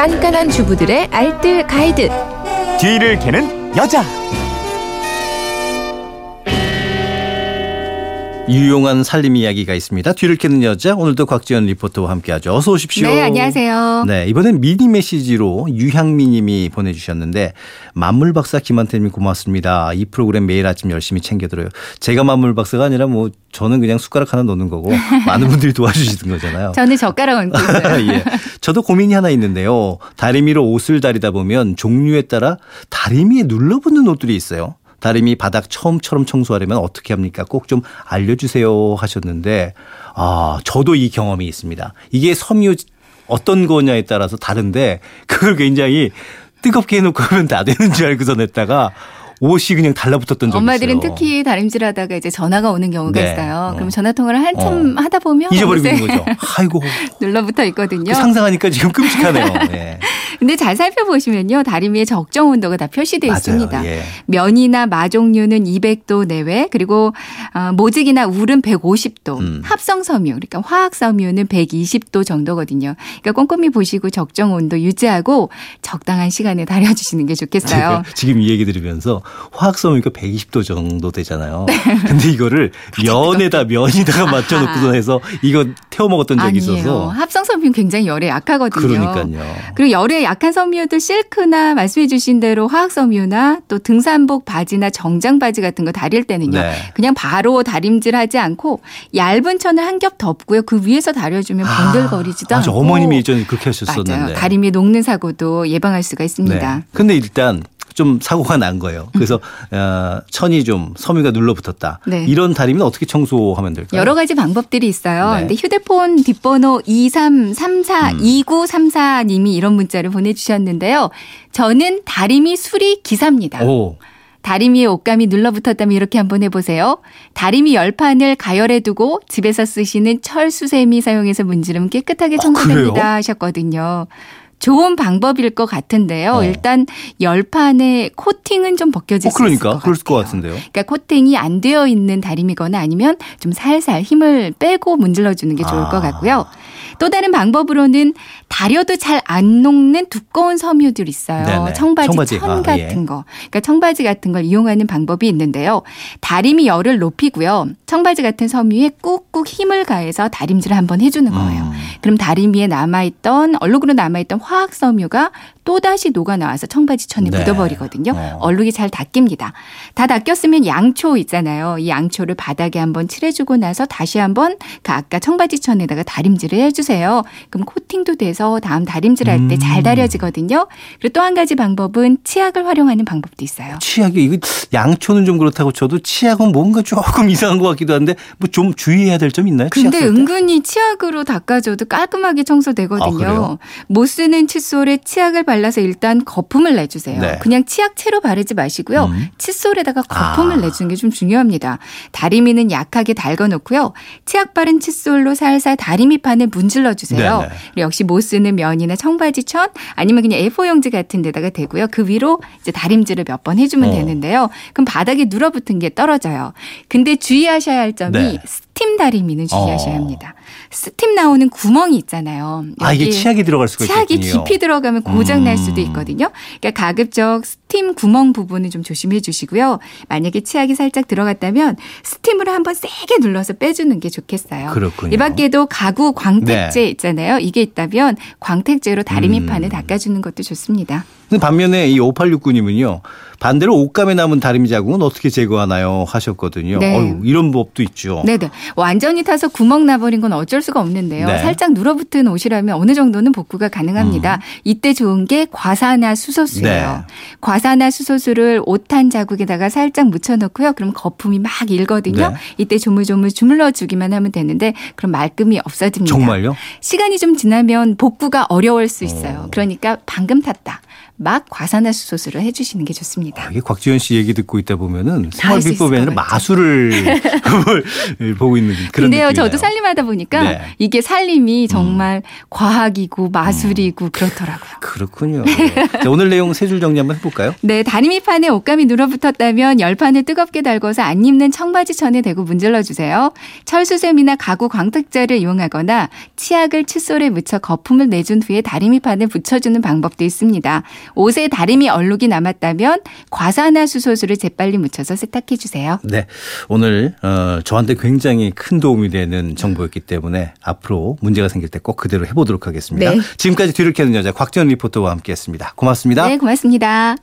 깐깐한 주부들의 알뜰 가이드. 뒤를 캐는 여자. 유용한 살림 이야기가 있습니다. 뒤를 캐는 여자 오늘도 곽지연 리포터와 함께하죠. 어서 오십시오. 네, 안녕하세요. 네, 이번엔 미니 메시지로 유향미님이 보내주셨는데 만물 박사 김한태님 고맙습니다. 이 프로그램 매일 아침 열심히 챙겨 들어요. 제가 만물 박사가 아니라 뭐 저는 그냥 숟가락 하나 놓는 거고 많은 분들이 도와주시는 거잖아요. 저는 젓가락 얹고 있어요. 예. 저도 고민이 하나 있는데요. 다리미로 옷을 다리다 보면 종류에 따라 다리미에 눌러붙는 옷들이 있어요. 다리미 바닥 처음처럼 청소하려면 어떻게 합니까? 꼭 좀 알려주세요 하셨는데 아 저도 이 경험이 있습니다. 이게 섬유 어떤 거냐에 따라서 다른데 그걸 굉장히 뜨겁게 해놓고 하면 다 되는 줄 알고서 냈다가 옷이 그냥 달라붙었던 적이 엄마들은 있어요. 특히 다림질하다가 이제 전화가 오는 경우가 네. 있어요. 어. 그럼 전화 통화를 한참 하다 보면 잊어버리고 있는 거죠. 아이고 눌러붙어 있거든요. 그 상상하니까 지금 끔찍하네요. 네. 근데 잘 살펴보시면요. 다리미의 적정 온도가 다 표시되어. 있습니다. 예. 면이나 마종류는 200도 내외, 그리고 어, 모직이나 울은 150도, 음. 합성 섬유, 그러니까 화학 섬유는 120도 정도거든요. 그러니까 꼼꼼히 보시고 적정 온도 유지하고 적당한 시간에 달여 주시는 게 좋겠어요. 지금 이 얘기 들으면서 화학 섬유가 120도 정도 되잖아요. 네. 근데 이거를 면에다 면에다가 맞춰 놓고서 해서 이거 태워 먹었던 적이 아니에요. 있어서 합성 섬유는 굉장히 열에 약하거든요. 그러니까요. 그리고 열에 약한 섬유들 실크나 말씀해 주신 대로 화학 섬유나 또 등산복 바지나 정장 바지 같은 거 다릴 때는요. 네. 그냥 바로 다림질하지 않고 얇은 천을 한 겹 덮고요. 그 위에서 다려주면 번들거리지도 맞아. 않고 어머님이 예전에 그렇게 하셨었는데. 맞아요. 다리미 녹는 사고도 예방할 수가 있습니다. 네. 근데 일단 좀 사고가 난 거예요. 그래서 어, 천이 좀 섬유가 눌러붙었다. 네. 이런 다리미는 어떻게 청소하면 될까요? 여러 가지 방법들이 있어요. 네. 근데 휴대폰 뒷번호 2334 음. 2934 님이 이런 문자를 보내 주셨는데요. 저는 다리미 수리 기사입니다. 오. 다리미에 옷감이 눌러붙었다면 이렇게 한번 해보세요. 다리미 열판을 가열해 두고 집에서 쓰시는 철수세미 사용해서 문지르면 깨끗하게 아, 청소됩니다 그래요? 하셨거든요. 좋은 방법일 것 같은데요. 어. 일단 열판의 코팅은 좀 벗겨질 어, 수 있을 그러니까 것 그럴 것 같아요. 같은데요. 그러니까 코팅이 안 되어 있는 다리미거나 아니면 좀 살살 힘을 빼고 문질러 주는 게 좋을 아. 것 같고요. 또 다른 방법으로는 다려도 잘 안 녹는 두꺼운 섬유들 있어요. 네네. 청바지, 청바지. 천 아, 같은 예. 거. 그러니까 청바지 같은 걸 이용하는 방법이 있는데요. 다리미 열을 높이고요. 청바지 같은 섬유에 꾹꾹 힘을 가해서 다림질을 한번 해주는 거예요. 음. 그럼 다리미에 남아있던 얼룩으로 남아있던 화학 섬유가 또다시 녹아 나와서 청바지 천에 네. 묻어버리거든요. 어. 얼룩이 잘 닦입니다. 다 닦였으면 양초 있잖아요. 이 양초를 바닥에 한번 칠해주고 나서 다시 한번 그 아까 청바지 천에다가 다림질을 해주세요. 그럼 코팅도 돼서 다음 다림질 할 때잘 음. 다려지거든요. 그리고 또 한 가지 방법은 치약을 활용하는 방법도 있어요. 치약이 이거 양초는 좀 그렇다고 쳐도 치약은 뭔가 조금 이상한 것 같기도 한데 뭐 좀 주의해야 될 점 있나요? 근데? 은근히 치약으로 닦아줘도 깔끔하게 아, 청소되거든요. 그래요? 못 쓰는 칫솔에 치약을 발라서 일단 거품을 내주세요. 네. 그냥 치약채로 바르지 마시고요. 음. 칫솔에다가 거품을 아. 내주는 게 좀 중요합니다. 다리미는 약하게 달궈놓고요. 치약 바른 칫솔로 살살 다리미 판을 문질러 주세요. 네네. 그리고 역시 못 쓰는 면이나 청바지 천 아니면 그냥 A4 용지 같은 데다가 대고요. 그 위로 이제 다림질을 몇 번 해주면 어. 되는데요. 그럼 바닥에 눌어붙은 게 떨어져요. 근데 주의하셔야 할 점이 네. 스팀 다리미는 주의하셔야 어. 합니다. 스팀 나오는 구멍이 있잖아요. 아 이게 치약이 들어갈 수가 치약이 있겠군요. 깊이 들어가면 고장 날 수도 음. 있거든요. 그러니까 가급적 스팀 구멍 부분은 좀 조심해 주시고요. 만약에 치약이 살짝 들어갔다면 스팀으로 한번 세게 눌러서 빼주는 게 좋겠어요. 그렇군요. 이 밖에도 가구 광택제 네. 있잖아요. 이게 있다면 광택제로 다리미판을 음. 닦아주는 것도 좋습니다. 근데 반면에 이 5869님은요. 반대로 옷감에 남은 다리미 자국은 어떻게 제거하나요? 하셨거든요. 네. 어휴, 이런 법도 있죠. 네네. 완전히 타서 구멍 나버린 건 어쩔 수가 없는데요. 네. 살짝 눌어붙은 옷이라면 어느 정도는 복구가 가능합니다. 이때 좋은 게 과사나 수소수예요. 음. 네. 과사나 수소수를 옷 한 자국에다가 살짝 묻혀놓고요. 그럼 거품이 막 일거든요. 네. 이때 조물조물 주물러 주기만 하면 되는데 그럼 말끔히 없어집니다. 정말요? 시간이 좀 지나면 복구가 어려울 수 있어요. 어. 그러니까 방금 탔다. 막 과산화수소수를 해주시는 게 좋습니다. 아, 이게 곽지연 씨 얘기 듣고 있다 보면은 생활 비법이 있을 아니라. 마술을 보고 있는 그런 근데요, 느낌이네요. 저도 살림하다 보니까 네. 이게 살림이 정말 과학이고 마술이고 그렇더라고요. 그렇군요. 자, 오늘 내용 세 줄 정리 한번 해볼까요? 네, 다리미판에 옷감이 눌어붙었다면 열판을 뜨겁게 달궈서 안 입는 청바지 천에 대고 문질러 주세요. 철수sem이나 가구 광택제를 이용하거나 치약을 칫솔에 묻혀 거품을 내준 후에 다리미판에 붙여주는 방법도 있습니다. 옷에 다리미 얼룩이 남았다면 과산화수소수를 재빨리 묻혀서 세탁해 주세요. 네. 오늘 어, 저한테 굉장히 큰 도움이 되는 정보였기 때문에 앞으로 문제가 생길 때 꼭 그대로 해보도록 하겠습니다. 네. 지금까지 뒤를 캐는 여자 곽지연 리포터와 함께했습니다. 고맙습니다. 네, 고맙습니다.